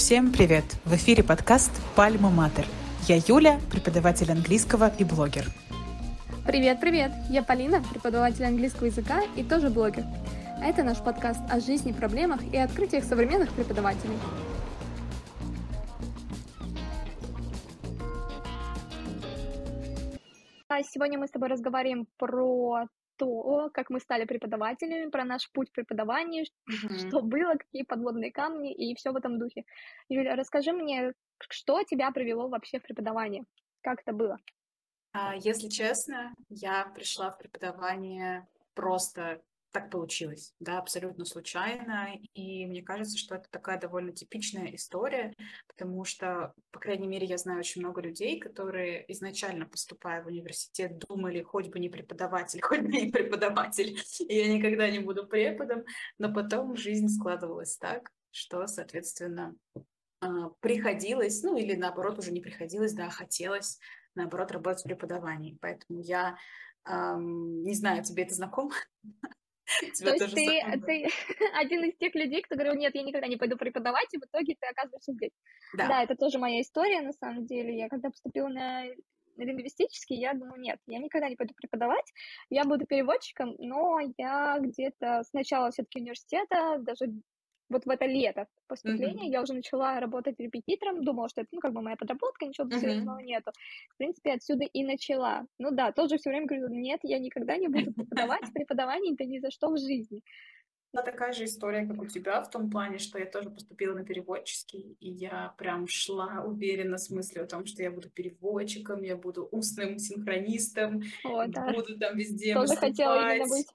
Всем привет! В эфире подкаст «Пальма Матер». Я Юля, преподаватель английского и блогер. Привет-привет! Я Полина, преподаватель английского языка и тоже блогер. А это наш подкаст о жизни, проблемах и открытиях современных преподавателей. Сегодня мы с тобой разговариваем про то, как мы стали преподавателями, про наш путь преподавания, Мгм. что было, какие подводные камни и все в этом духе. Юля, расскажи мне, что тебя привело вообще в преподавание? Как это было? А, Если честно, я пришла в преподавание просто так получилось, да, абсолютно случайно, и мне кажется, что это такая довольно типичная история, потому что, по крайней мере, я знаю очень много людей, которые изначально, поступая в университет, думали, хоть бы не преподаватель, хоть бы не преподаватель, и я никогда не буду преподом, но потом жизнь складывалась так, что, соответственно, а, приходилось, ну или наоборот уже не приходилось, да, хотелось, наоборот, работать в преподавании. Поэтому я ам, не знаю, тебе это знакомо? То Тебя есть тоже ты, ты один из тех людей, кто говорил, нет, я никогда не пойду преподавать, и в итоге ты оказываешься здесь. Да, Да. это тоже моя история, на самом деле. Я когда поступила на лингвистический, я думаю, нет, я никогда не пойду преподавать, я буду переводчиком, но я где-то с начала все-таки университета, даже вот в это лето поступления, Мгм. я уже начала работать репетитором, думала, что это, ну, как бы моя подработка, ничего Мгм. серьезного нету. В принципе, отсюда и начала. Ну да, тоже все время говорю, нет, я никогда не буду преподавать, преподавание это ни за что в жизни. Ну, такая же история, как у тебя, в том плане, что я тоже поступила на переводческий, и я прям шла уверенно с мыслью о том, что я буду переводчиком, я буду устным синхронистом, О, да, буду там везде тоже хотела именно выступать. быть.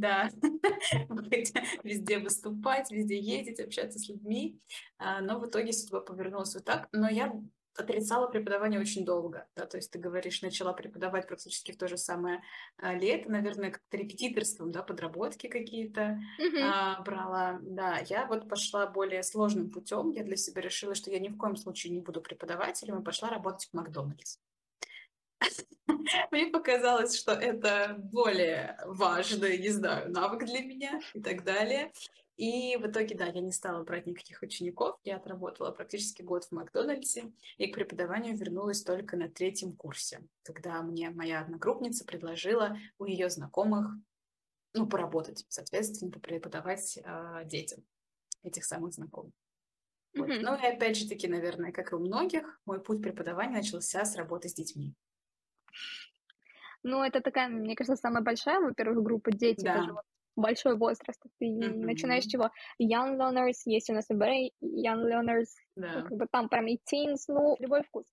Да, везде выступать, везде ездить, общаться с людьми. А, Но в итоге судьба повернулась вот так. Но я отрицала преподавание очень долго. Да? То есть ты говоришь, начала преподавать практически в то же самое а, лето, наверное, как-то репетиторством, да, подработки какие-то Мгм. а, брала. Да, я вот пошла более сложным путем. Я для себя решила, что я ни в коем случае не буду преподавателем, и пошла работать в Макдональдс. Мне показалось, что это более важный, не знаю, навык для меня и так далее. И в итоге, да, я не стала брать никаких учеников. Я отработала практически год в Макдональдсе и к преподаванию вернулась только на третьем курсе, когда мне моя одногруппница предложила у ее знакомых, ну, поработать, соответственно, преподавать а, детям этих самых знакомых. Вот. Мгм. Ну и опять же таки, наверное, как и у многих, мой путь преподавания начался с работы с детьми. Ну, это такая, мне кажется, самая большая, во-первых, группа дети, даже Да. вот большой возраст. Ты начинаешь с чего? Young learners, есть у нас и young learners, ну, Да. как бы там прям и teens, ну, любой вкус.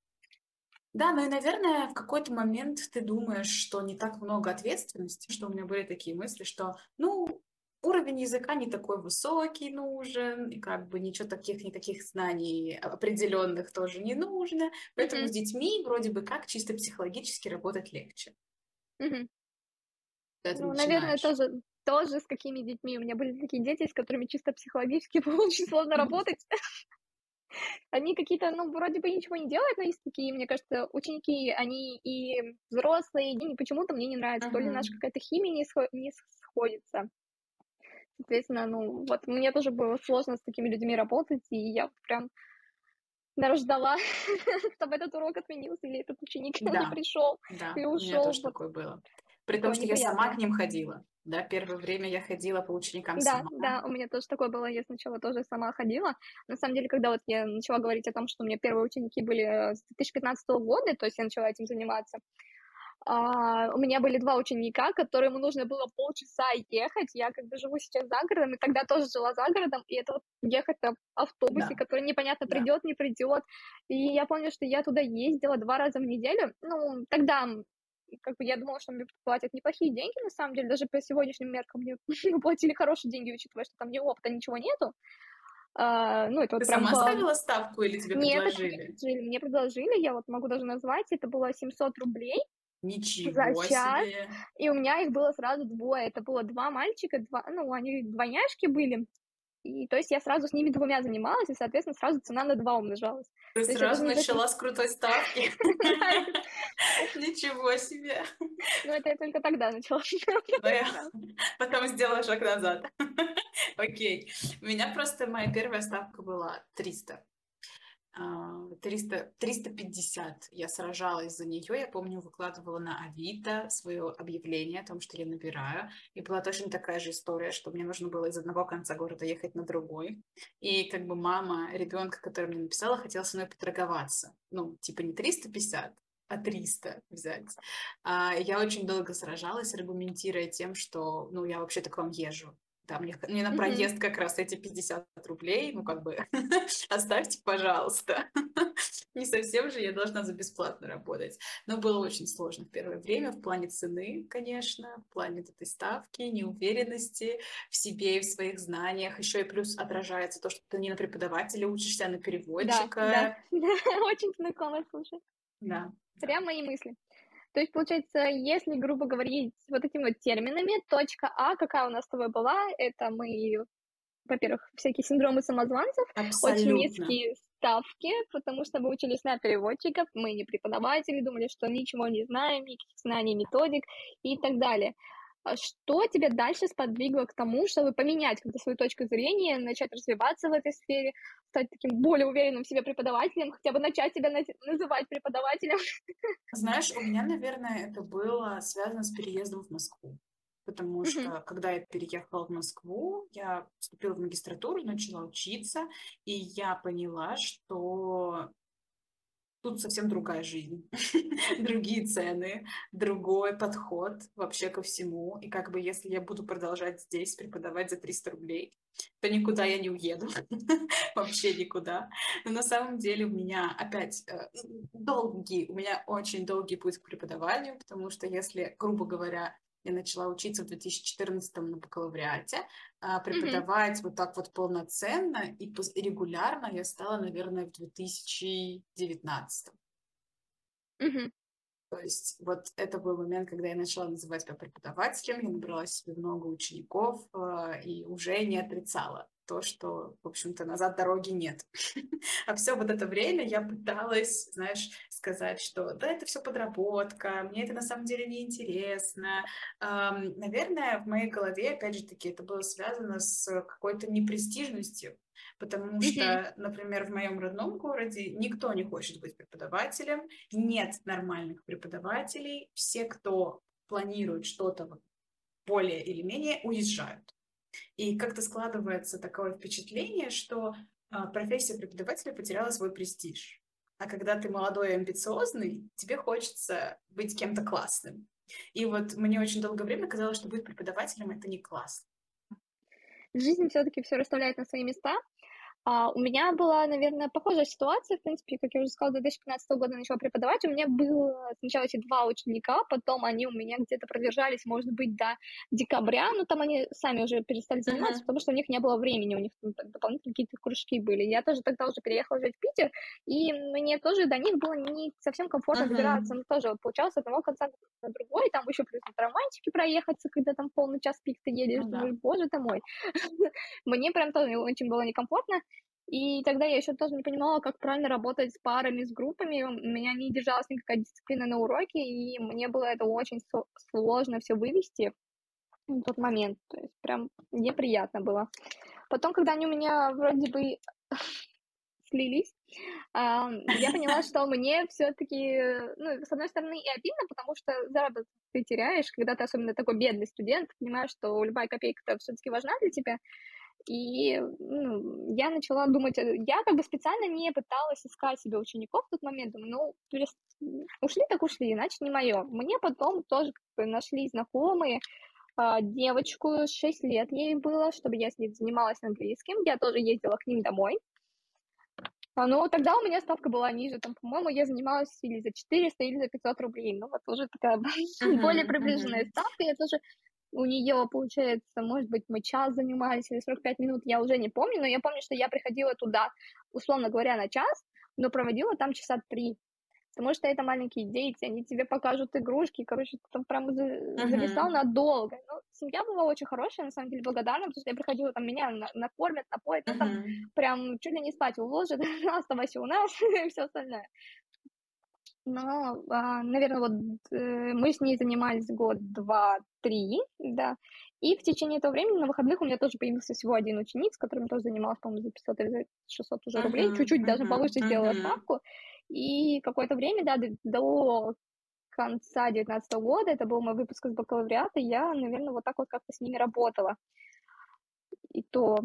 Да, ну и, наверное, в какой-то момент ты думаешь, что не так много ответственности, что у меня были такие мысли, что, ну, уровень языка не такой высокий нужен, и как бы ничего таких, никаких знаний определенных тоже не нужно, поэтому Мгм. с детьми вроде бы как чисто психологически работать легче. Ты Ну, наверное, тоже, тоже с какими детьми. У меня были такие дети, с которыми чисто психологически было очень сложно работать. Они какие-то, ну, вроде бы ничего не делают, но есть такие, мне кажется, ученики, они и взрослые, и почему-то мне не нравится. То ли наша какая-то химия не, схо- не сходится. Соответственно, ну, вот мне тоже было сложно с такими людьми работать, и я вот прям наверно, ждала, чтобы этот урок отменился, или этот ученик не Да, пришел, да, или у меня ушел. тоже Вот такое было. При том, что я сама к ним ходила. Да, первое время я ходила по ученикам Да, сама. да, у меня тоже такое было. Я сначала тоже сама ходила. На самом деле, когда вот я начала говорить о том, что у меня первые ученики были э, с 2015 года, то есть я начала этим заниматься, у меня были два ученика, которым нужно было полчаса ехать. Я как бы живу сейчас за городом, и тогда тоже жила за городом, и это вот ехать в автобусе, Да, который непонятно да. придет, не придет. И я помню, что я туда ездила два раза в неделю. Ну, тогда как бы я думала, что мне платят неплохие деньги, на самом деле, даже по сегодняшним меркам мне платили хорошие деньги, учитывая, что там ни опыта, ничего нету. А, ну, это Ты вот прям сама по... ставила ставку или тебе Нет, предложили? предложили, мне предложили, я вот могу даже назвать, это было 700 рублей за Ничего час, себе. и у меня их было сразу двое. Это было два мальчика, два, ну, они двойняшки были. И то есть я сразу с ними двумя занималась, и, соответственно, сразу цена на два умножалась. Ты То есть сразу не начала с крутой ставки. Ничего себе. ну, это я только тогда начала. Потом сделала шаг назад. Окей. У меня просто моя первая ставка была 300. 300, 350 я сражалась за нее. Я помню, выкладывала на Авито свое объявление о том, что я набираю. И была точно такая же история, что мне нужно было из одного конца города ехать на другой. И как бы мама ребенка, которая мне написала, хотела со мной поторговаться. Ну, типа не 350, а 300 взять. А, я очень долго сражалась, аргументируя тем, что, ну, я вообще-то к вам езжу. Да, мне, мне на проезд как раз эти 50 рублей, ну, как бы, оставьте, пожалуйста. Не совсем же я должна за бесплатно работать. Но было очень сложно в первое время в плане цены, конечно, в плане этой ставки, неуверенности в себе и в своих знаниях. Еще и плюс отражается то, что ты не на преподавателя учишься, а на переводчика. Да, да. очень знакомо, слушай. Да. Прям мои мысли. То есть, получается, если, грубо говорить, вот этими вот терминами, точка А, какая у нас с тобой была, это мы, во-первых, всякие синдромы самозванцев, Абсолютно. очень низкие ставки, потому что мы учились на переводчиков, мы не преподаватели, думали, что ничего не знаем, никаких знаний, методик и так далее. А что тебя дальше сподвигло к тому, чтобы поменять как-то свою точку зрения, начать развиваться в этой сфере, стать таким более уверенным в себе преподавателем, хотя бы начать себя называть преподавателем? Знаешь, у меня, наверное, это было связано с переездом в Москву. Потому что, mm-hmm. когда я переехала в Москву, я поступила в магистратуру, начала учиться, и я поняла, что тут совсем другая жизнь, другие цены, другой подход вообще ко всему. И как бы если я буду продолжать здесь преподавать за 300 рублей, то никуда я не уеду, вообще никуда. Но на самом деле у меня опять э, долгий, у меня очень долгий путь к преподаванию, потому что если, грубо говоря, я начала учиться в 2014 на бакалавриате, а преподавать mm-hmm. вот так вот полноценно и регулярно я стала, наверное, в 2019. Mm-hmm. То есть вот это был момент, когда я начала называть себя преподавателем, я набрала себе много учеников э, и уже не отрицала то, что, в общем-то, назад дороги нет. а все вот это время я пыталась, знаешь, сказать, что да, это все подработка, мне это на самом деле не интересно. Эм, наверное, в моей голове, опять же таки, это было связано с какой-то непрестижностью, потому что, например, в моем родном городе никто не хочет быть преподавателем, нет нормальных преподавателей, все, кто планирует что-то более или менее, уезжают. И как-то складывается такое впечатление, что а, профессия преподавателя потеряла свой престиж. А когда ты молодой и амбициозный, тебе хочется быть кем-то классным. И вот мне очень долгое время казалось, что быть преподавателем это не классно. Жизнь все-таки все расставляет на свои места, а, у меня была, наверное, похожая ситуация, в принципе, как я уже сказала, 2015 года начала преподавать. У меня было сначала эти два ученика, потом они у меня где-то продержались, может быть, до декабря, но там они сами уже перестали заниматься, uh-huh. потому что у них не было времени, у них там дополнительные какие-то кружки были. Я тоже тогда уже переехала жить в Питер, и мне тоже до них было не совсем комфортно uh-huh. добираться. Ну, тоже вот, получалось одного конца на другой, там еще плюс на трамвайчике проехаться, когда там полный час пик ты едешь, uh-huh. думаешь, боже ты мой. Мне прям тоже очень было некомфортно. И тогда я еще тоже не понимала, как правильно работать с парами, с группами. У меня не держалась никакая дисциплина на уроке, и мне было это очень сложно все вывести в тот момент. То есть прям неприятно было. Потом, когда они у меня вроде бы слились, я поняла, что мне все-таки, ну, с одной стороны, и обидно, потому что заработок ты теряешь, когда ты особенно такой бедный студент, понимаешь, что любая копейка все-таки важна для тебя. И ну, я начала думать, э, я как бы специально не пыталась искать себе учеников в тот момент, думаю, ну, перест... ушли так ушли, иначе не мое. Мне потом тоже как бы нашли знакомые, а, девочку, 6 лет ей было, чтобы я с ней занималась английским, я тоже ездила к ним домой. А, ну, тогда у меня ставка была ниже, там, по-моему, я занималась или за 400, или за 500 рублей, ну, вот уже такая uh-huh, более приближенная uh-huh. ставка, я тоже у нее, получается, может быть, мы час занимались или 45 минут, я уже не помню, но я помню, что я приходила туда, условно говоря, на час, но проводила там часа три. Потому что это маленькие дети, они тебе покажут игрушки, короче, ты там прям зависал uh-huh. надолго. Ну, семья была очень хорошая, на самом деле, благодарна, потому что я приходила, там, меня накормят, напоят, uh-huh. ну, там, прям чуть ли не спать уложат, оставайся у нас, и все остальное. Но, а, наверное, вот э, мы с ней занимались год, два, три, да, И в течение этого времени на выходных у меня тоже появился всего один ученик, с которым тоже занималась, по-моему, за 500 или за 600 уже рублей, uh-huh, чуть-чуть uh-huh, даже повыше uh-huh. сделала ставку. И какое-то время, да, до конца 2019 года, это был мой выпуск из бакалавриата, я, наверное, вот так вот как-то с ними работала. И то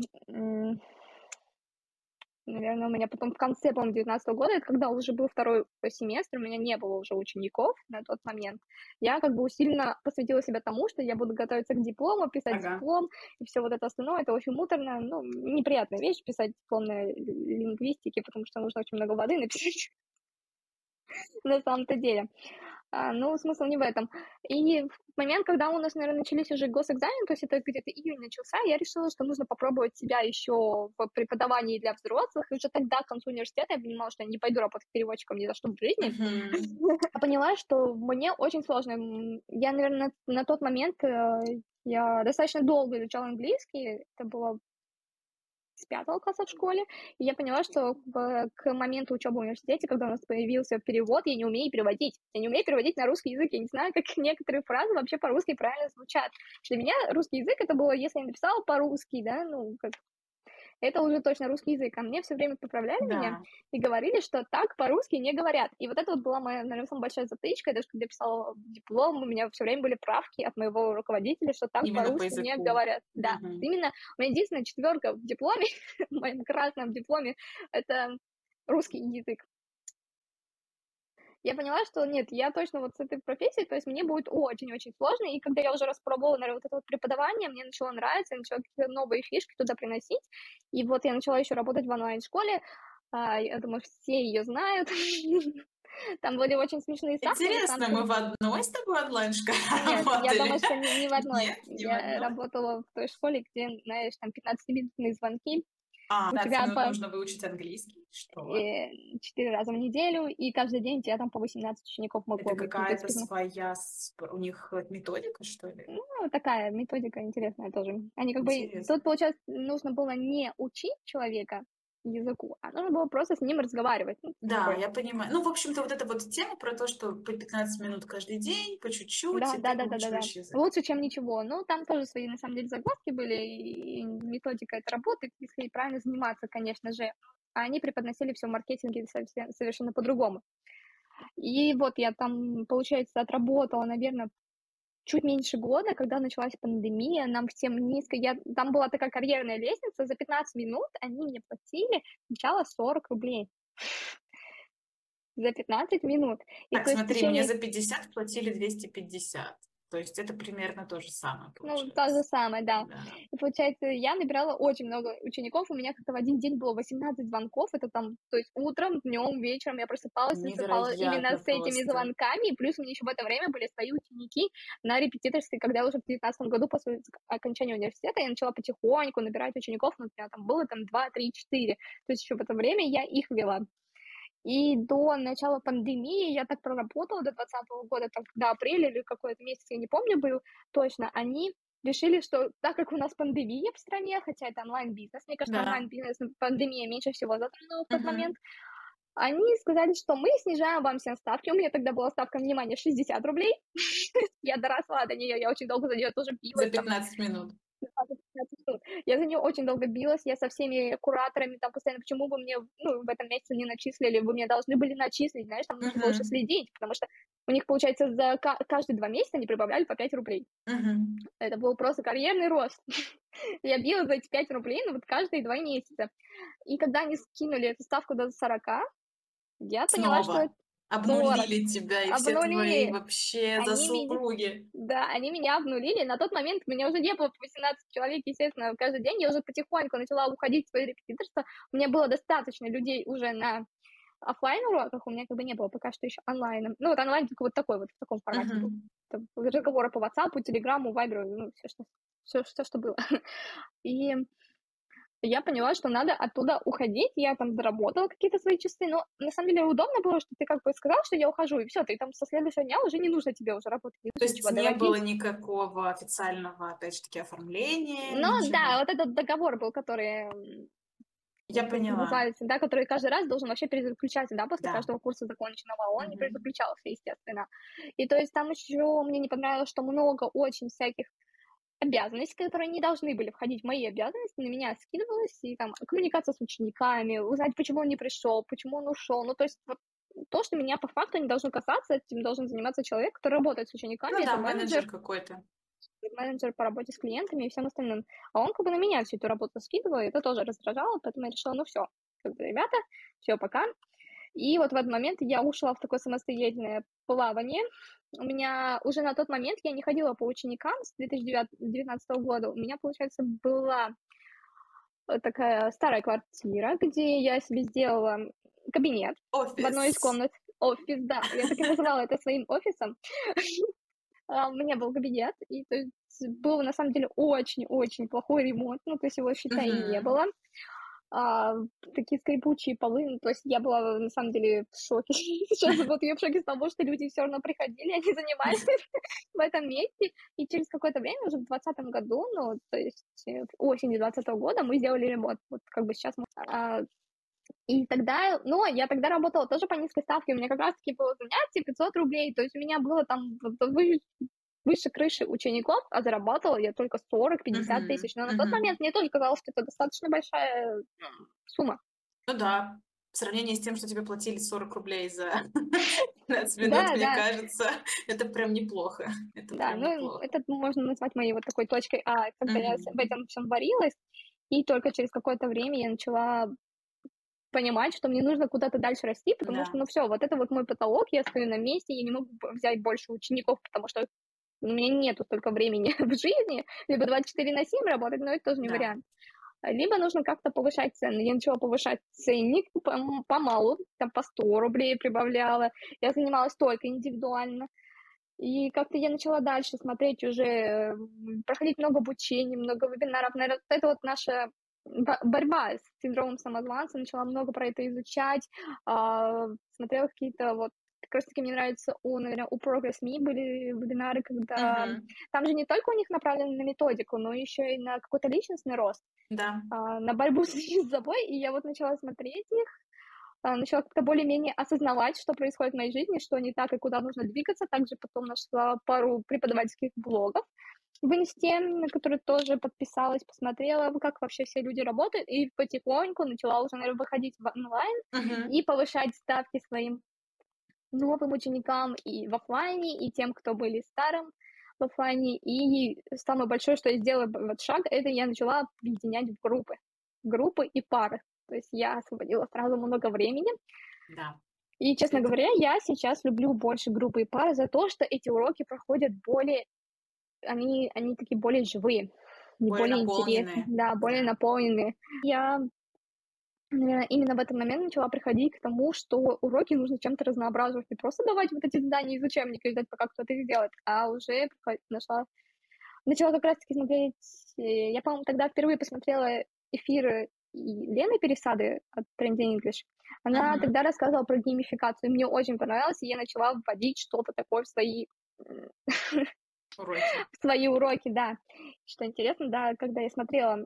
наверное, у меня потом в конце, по-моему, 19 года, это когда уже был второй семестр, у меня не было уже учеников на тот момент, я как бы усиленно посвятила себя тому, что я буду готовиться к диплому, писать ага. диплом, и все вот это остальное, это очень муторно, ну, неприятная вещь писать диплом на лингвистике, потому что нужно очень много воды написать на самом-то деле. А, ну, смысл не в этом. И в момент, когда у нас, наверное, начались уже госэкзамены, то есть это где-то июнь начался, я решила, что нужно попробовать себя еще в преподавании для взрослых. И уже тогда, к концу университета, я понимала, что я не пойду работать переводчиком ни за что в жизни. Я поняла, что мне очень сложно. Я, наверное, на тот момент э, я достаточно долго изучала английский. Это было с пятого класса в школе, и я поняла, что к моменту учебы в университете, когда у нас появился перевод, я не умею переводить. Я не умею переводить на русский язык, я не знаю, как некоторые фразы вообще по-русски правильно звучат. Для меня русский язык это было, если я написала по-русски, да, ну, как это уже точно русский язык. А мне все время поправляли да. меня и говорили, что так по-русски не говорят. И вот это вот была моя, наверное, самая большая затычка. Даже когда я писала диплом, у меня все время были правки от моего руководителя, что так по-русски по не говорят. Да, угу. именно у меня единственная четверка в дипломе, в моем красном дипломе, это русский язык я поняла, что нет, я точно вот с этой профессией, то есть мне будет очень-очень сложно, и когда я уже распробовала, наверное, вот это вот преподавание, мне начало нравиться, я начала какие-то новые фишки туда приносить, и вот я начала еще работать в онлайн-школе, а, я думаю, все ее знают, Там были очень смешные ставки. Интересно, мы в одной с тобой онлайн-школе Нет, я думаю, что не, не в одной. Нет, не я в одной. работала в той школе, где, знаешь, там 15-минутные звонки, а, у тебя по... нужно выучить английский? Что? Четыре раза в неделю, и каждый день у тебя там по 18 учеников могло Это какая-то своя, у них методика, что ли? Ну, такая методика интересная тоже. Они как Интересно. бы, тут, получается, нужно было не учить человека, языку, а нужно было просто с ним разговаривать. Ну, да, я понимаю. Ну, в общем-то, вот эта вот тема про то, что по 15 минут каждый день, по чуть-чуть, да, да, да, да, да, да. Лучше, чем ничего. Ну, там тоже свои, на самом деле, загвоздки были, и методика это работает, если правильно заниматься, конечно же. А они преподносили все в маркетинге совершенно по-другому. И вот я там, получается, отработала, наверное, чуть меньше года, когда началась пандемия, нам всем низко, я, там была такая карьерная лестница, за 15 минут они мне платили сначала 40 рублей за 15 минут. И так, смотри, течение... мне за 50 платили 250. То есть это примерно то же самое. Ну, получается. Ну, то же самое, да. да. И получается, я набирала очень много учеников. У меня как-то в один день было 18 звонков. Это там, то есть утром, днем, вечером я просыпалась, засыпала именно с этими просто. звонками. И плюс у меня еще в это время были свои ученики на репетиторской, когда уже в 2019 году после окончания университета я начала потихоньку набирать учеников. Ну, у меня там было там 2, 3, 4. То есть еще в это время я их вела. И до начала пандемии я так проработала до 2020 года, там, до апреля или какой-то месяц, я не помню, был точно, они решили, что так как у нас пандемия в стране, хотя это онлайн-бизнес, мне кажется, да. онлайн-бизнес, пандемия меньше всего затронула в тот uh-huh. момент, они сказали, что мы снижаем вам все ставки. У меня тогда была ставка, внимание, 60 рублей. я доросла до нее, я очень долго за нее тоже билась. За 15 там. минут. Я за нее очень долго билась, я со всеми кураторами там постоянно, почему вы мне ну, в этом месяце не начислили, вы мне должны были начислить, знаешь, там нужно uh-huh. больше следить, потому что у них, получается, за каждые два месяца они прибавляли по 5 рублей. Uh-huh. Это был просто карьерный рост. я била за эти 5 рублей, ну вот каждые два месяца. И когда они скинули эту ставку до 40, я поняла, Снова. что Обнулили тебя и все твои вообще они заслуги. Меня, да, они меня обнулили. На тот момент у меня уже не было 18 человек, естественно, каждый день. Я уже потихоньку начала уходить в свои репетиторства. У меня было достаточно людей уже на офлайн уроках, у меня как бы не было пока что еще онлайном. Ну, вот онлайн только вот такой вот, в таком формате uh-huh. был. разговоры по WhatsApp, Telegram, Viber, ну, все, что, все, все, что было. И я поняла, что надо оттуда уходить, я там заработала какие-то свои часы, но на самом деле удобно было, что ты как бы сказал, что я ухожу, и все, ты там со следующего дня уже не нужно тебе уже работать. То есть не доводить. было никакого официального, опять же таки, оформления? Ну ничего. да, вот этот договор был, который я поняла. Называется, да, который каждый раз должен вообще перезаключаться, да, после да. каждого курса законченного, он mm-hmm. не перезаключался, естественно. И то есть там еще мне не понравилось, что много очень всяких обязанности, которые не должны были входить в мои обязанности, на меня скидывалось, и там коммуникация с учениками, узнать, почему он не пришел, почему он ушел. Ну, то есть вот то, что меня по факту не должно касаться, этим должен заниматься человек, который работает с учениками. Ну да, менеджер, менеджер какой-то. Менеджер по работе с клиентами и всем остальным. А он как бы на меня всю эту работу скидывал, и это тоже раздражало, поэтому я решила, ну все, ребята, все, пока. И вот в этот момент я ушла в такое самостоятельное плавание. У меня уже на тот момент я не ходила по ученикам с 2019 года. У меня, получается, была такая старая квартира, где я себе сделала кабинет офис. в одной из комнат. Офис, да. Я так и называла это своим офисом. А, у меня был кабинет, и то есть был на самом деле очень-очень плохой ремонт, ну, то есть его, считай, не было. А, такие скрипучие полы, ну, то есть я была на самом деле в шоке. Сейчас вот я в шоке с того, что люди все равно приходили, они занимались в этом месте, и через какое-то время, уже в 2020 году, ну, то есть э, в осени 2020 года мы сделали ремонт, вот как бы сейчас мы а, и тогда, ну, я тогда работала тоже по низкой ставке, у меня как раз-таки было занятие 500 рублей, то есть у меня было там вы, выше крыши учеников, а зарабатывала я только 40-50 uh-huh, тысяч. Но на uh-huh. тот момент мне тоже казалось, что это достаточно большая сумма. Ну да, в сравнении с тем, что тебе платили 40 рублей за 15 минут, да, мне да. кажется, это прям неплохо. Это да, прям ну, неплохо. это можно назвать моей вот такой точкой А, когда uh-huh. я в этом всем варилась, и только через какое-то время я начала понимать, что мне нужно куда-то дальше расти, потому да. что, ну все, вот это вот мой потолок, я стою на месте, я не могу взять больше учеников, потому что у меня нету столько времени в жизни, либо 24 на 7 работать, но это тоже не да. вариант. Либо нужно как-то повышать цены. Я начала повышать ценник помалу, там по 100 рублей прибавляла. Я занималась только индивидуально. И как-то я начала дальше смотреть уже, проходить много обучений, много вебинаров. Наверное, это вот наша борьба с синдромом самозванца, начала много про это изучать, а, смотрела какие-то вот как раз таки мне нравится у, наверное, у Progress Me были вебинары, когда uh-huh. там же не только у них направлено на методику, но еще и на какой-то личностный рост, да. а, на борьбу с собой, и я вот начала смотреть их, а, начала как-то более-менее осознавать, что происходит в моей жизни, что не так и куда нужно двигаться, также потом нашла пару преподавательских блогов, в инсте, на который тоже подписалась, посмотрела, как вообще все люди работают, и потихоньку начала уже, наверное, выходить в онлайн uh-huh. и повышать ставки своим новым ученикам и в офлайне, и тем, кто были старым в офлайне. И самое большое, что я сделала вот шаг, это я начала объединять в группы. Группы и пары. То есть я освободила сразу много времени. Да. И, честно говоря, я сейчас люблю больше группы и пары за то, что эти уроки проходят более... Они, они такие более живые, более, более интересные. Да, более наполненные. Я именно в этот момент начала приходить к тому, что уроки нужно чем-то разнообразывать, не просто давать вот эти задания из учебника и ждать, пока кто-то их сделает, а уже нашла, начала как раз-таки смотреть, э, я, по-моему, тогда впервые посмотрела эфиры Лены Пересады от Trending English. Она uh-huh. тогда рассказывала про геймификацию, мне очень понравилось, и я начала вводить что-то такое в свои Уроки. Свои уроки, да. Что интересно, да, когда я смотрела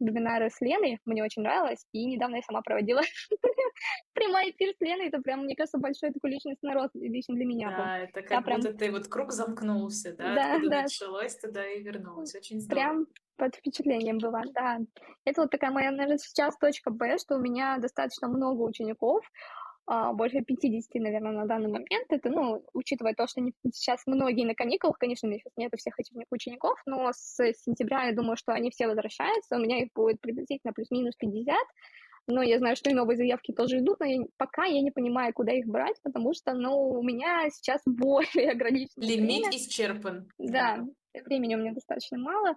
вебинары с Леной, мне очень нравилось, и недавно я сама проводила прямой эфир с Леной, это прям, мне кажется, большой такой личностный рост лично для меня. Да, это как будто прям... ты вот круг замкнулся, да, да откуда да. началось, туда и вернулась, очень здорово. Прям под впечатлением была, да. Это вот такая моя, наверное, сейчас точка Б, что у меня достаточно много учеников, больше 50, наверное, на данный момент. Это, ну, учитывая то, что не, сейчас многие на каникулах, конечно, у меня сейчас нету всех этих учеников, но с сентября я думаю, что они все возвращаются, у меня их будет приблизительно плюс-минус 50, но я знаю, что и новые заявки тоже идут, но я, пока я не понимаю, куда их брать, потому что, ну, у меня сейчас более ограничено Лимит время. исчерпан. Да, времени у меня достаточно мало.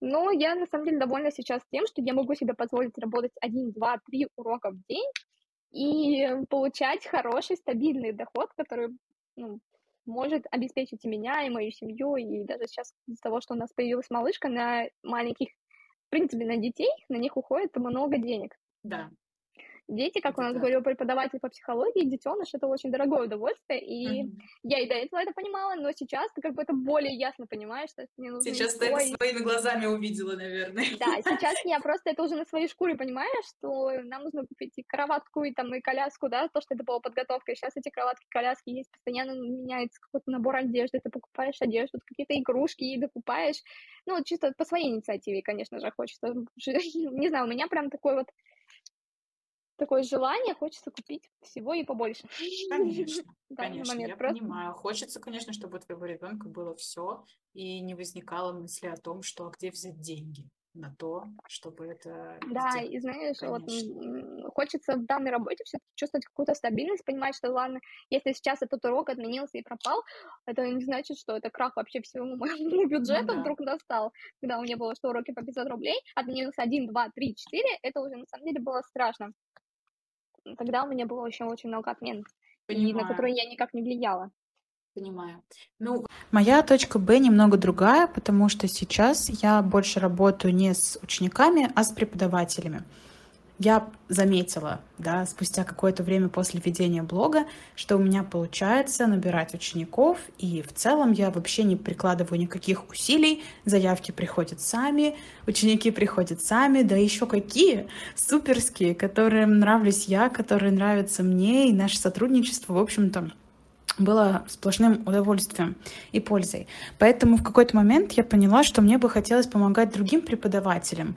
Но я, на самом деле, довольна сейчас тем, что я могу себе позволить работать один, два, три урока в день, и получать хороший стабильный доход, который ну, может обеспечить и меня, и мою семью, и даже сейчас из-за того, что у нас появилась малышка, на маленьких, в принципе, на детей, на них уходит много денег. Да. Дети, как это у нас говорил преподаватель по психологии, детеныш это очень дорогое удовольствие, и mm-hmm. я и до этого это понимала, но сейчас ты как бы это более ясно понимаешь, что мне нужно... Сейчас ты это своими глазами увидела, наверное. Да, сейчас я просто это уже на своей шкуре понимаю, что нам нужно купить и кроватку, и там, и коляску, да, то, что это была подготовка. Сейчас эти кроватки, коляски есть, постоянно меняется какой-то набор одежды, ты покупаешь одежду, какие-то игрушки и докупаешь. Ну, чисто по своей инициативе, конечно же, хочется. Не знаю, у меня прям такой вот такое желание, хочется купить всего и побольше. Конечно, конечно, момент. я Просто... понимаю. Хочется, конечно, чтобы у твоего ребенка было все, и не возникало мысли о том, что а где взять деньги на то, чтобы это Да, сделать. и знаешь, Конечно. вот хочется в данной работе все-таки чувствовать какую-то стабильность, понимать, что ладно, если сейчас этот урок отменился и пропал, это не значит, что это крах вообще всего моему бюджету ну, да. вдруг настал, когда у меня было что уроки по 500 рублей, отменился 1, 2, 3, 4, это уже на самом деле было страшно тогда у меня было еще очень много отмен, и на которые я никак не влияла. Понимаю. Ну, Моя точка Б немного другая, потому что сейчас я больше работаю не с учениками, а с преподавателями я заметила, да, спустя какое-то время после ведения блога, что у меня получается набирать учеников, и в целом я вообще не прикладываю никаких усилий, заявки приходят сами, ученики приходят сами, да еще какие суперские, которым нравлюсь я, которые нравятся мне, и наше сотрудничество, в общем-то, было сплошным удовольствием и пользой. Поэтому в какой-то момент я поняла, что мне бы хотелось помогать другим преподавателям,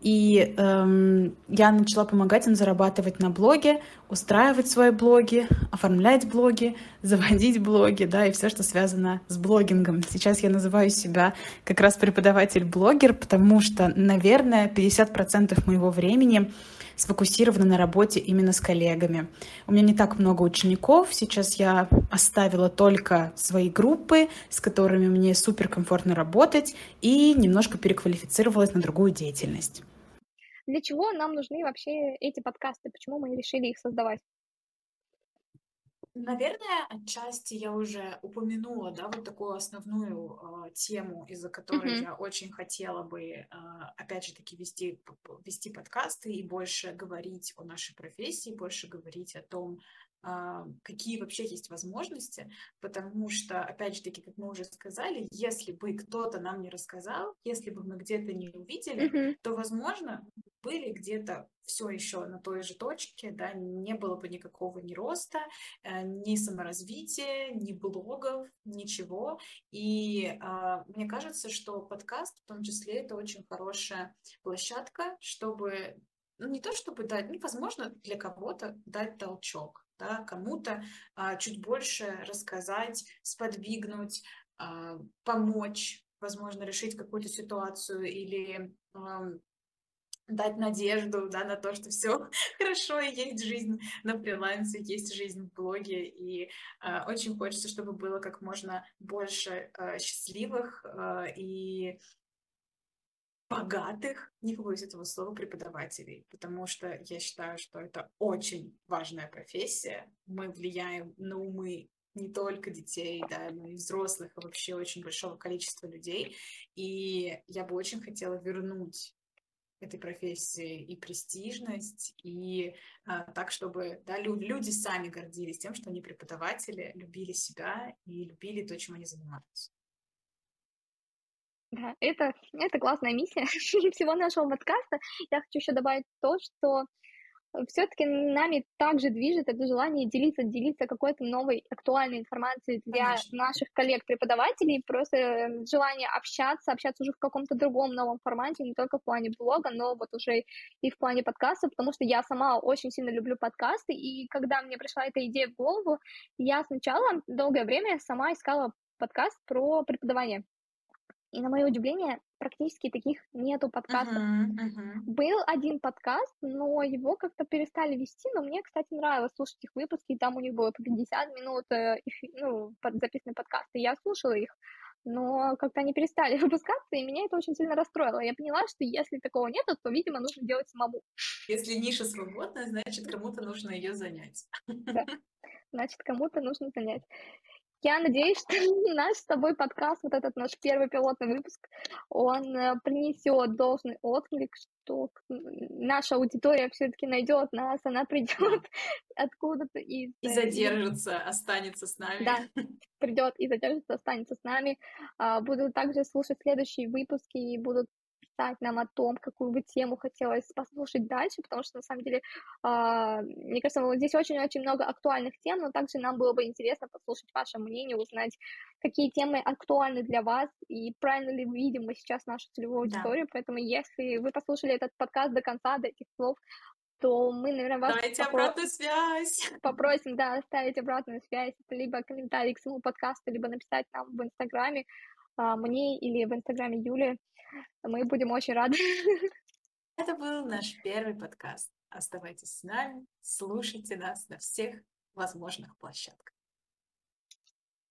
и эм, я начала помогать им зарабатывать на блоге, устраивать свои блоги, оформлять блоги, заводить блоги, да, и все, что связано с блогингом. Сейчас я называю себя как раз преподаватель-блогер, потому что, наверное, 50% моего времени сфокусировано на работе именно с коллегами. У меня не так много учеников. Сейчас я оставила только свои группы, с которыми мне суперкомфортно работать, и немножко переквалифицировалась на другую деятельность. Для чего нам нужны вообще эти подкасты? Почему мы решили их создавать? Наверное, отчасти я уже упомянула, да, вот такую основную э, тему, из-за которой mm-hmm. я очень хотела бы, э, опять же таки, вести, вести подкасты и больше говорить о нашей профессии, больше говорить о том, э, какие вообще есть возможности, потому что, опять же таки, как мы уже сказали, если бы кто-то нам не рассказал, если бы мы где-то не увидели, mm-hmm. то, возможно, были где-то все еще на той же точке, да, не было бы никакого ни роста, э, ни саморазвития, ни блогов, ничего. И э, мне кажется, что подкаст в том числе это очень хорошая площадка, чтобы, ну не то чтобы дать, ну, возможно, для кого-то дать толчок, да, кому-то э, чуть больше рассказать, сподвигнуть, э, помочь, возможно, решить какую-то ситуацию или дать надежду да, на то, что все хорошо, и есть жизнь на фрилансе, есть жизнь в блоге, и э, очень хочется, чтобы было как можно больше э, счастливых э, и богатых, не побоюсь этого слова, преподавателей, потому что я считаю, что это очень важная профессия. Мы влияем на умы не только детей, да, но и взрослых, а вообще очень большого количества людей. И я бы очень хотела вернуть этой профессии и престижность, и а, так, чтобы да, лю- люди сами гордились тем, что они преподаватели, любили себя и любили то, чем они занимаются. Да, это, это классная миссия всего нашего подкаста. Я хочу еще добавить то, что все-таки нами также движет это желание делиться, делиться какой-то новой актуальной информацией для Конечно. наших коллег-преподавателей, просто эм, желание общаться, общаться уже в каком-то другом новом формате, не только в плане блога, но вот уже и в плане подкаста, потому что я сама очень сильно люблю подкасты, и когда мне пришла эта идея в голову, я сначала долгое время сама искала подкаст про преподавание. И на мое удивление, практически таких нету подкастов. Uh-huh, uh-huh. Был один подкаст, но его как-то перестали вести, но мне, кстати, нравилось слушать их выпуски, там у них было по 50 минут э, их, ну, записанные подкасты, я слушала их, но как-то они перестали выпускаться, и меня это очень сильно расстроило. Я поняла, что если такого нет, то, видимо, нужно делать самому. Если ниша свободна, значит, кому-то нужно ее занять. Да, значит, кому-то нужно занять. Я надеюсь, что наш с тобой подкаст, вот этот наш первый пилотный выпуск, он э, принесет должный отклик, что наша аудитория все-таки найдет нас, она придет откуда-то из... И задержится, останется с нами. Да, придет и задержится, останется с нами. А, буду также слушать следующие выпуски и будут писать нам о том, какую бы тему хотелось послушать дальше, потому что, на самом деле, э, мне кажется, здесь очень-очень много актуальных тем, но также нам было бы интересно послушать ваше мнение, узнать, какие темы актуальны для вас, и правильно ли видим мы сейчас нашу целевую аудиторию, да. поэтому если вы послушали этот подкаст до конца, до этих слов, то мы, наверное, вас Дайте попро... обратную связь. попросим, да, оставить обратную связь, либо комментарий к своему подкасту, либо написать нам в Инстаграме, а, мне или в Инстаграме Юли. Мы будем очень рады. Это был наш первый подкаст. Оставайтесь с нами, слушайте нас на всех возможных площадках.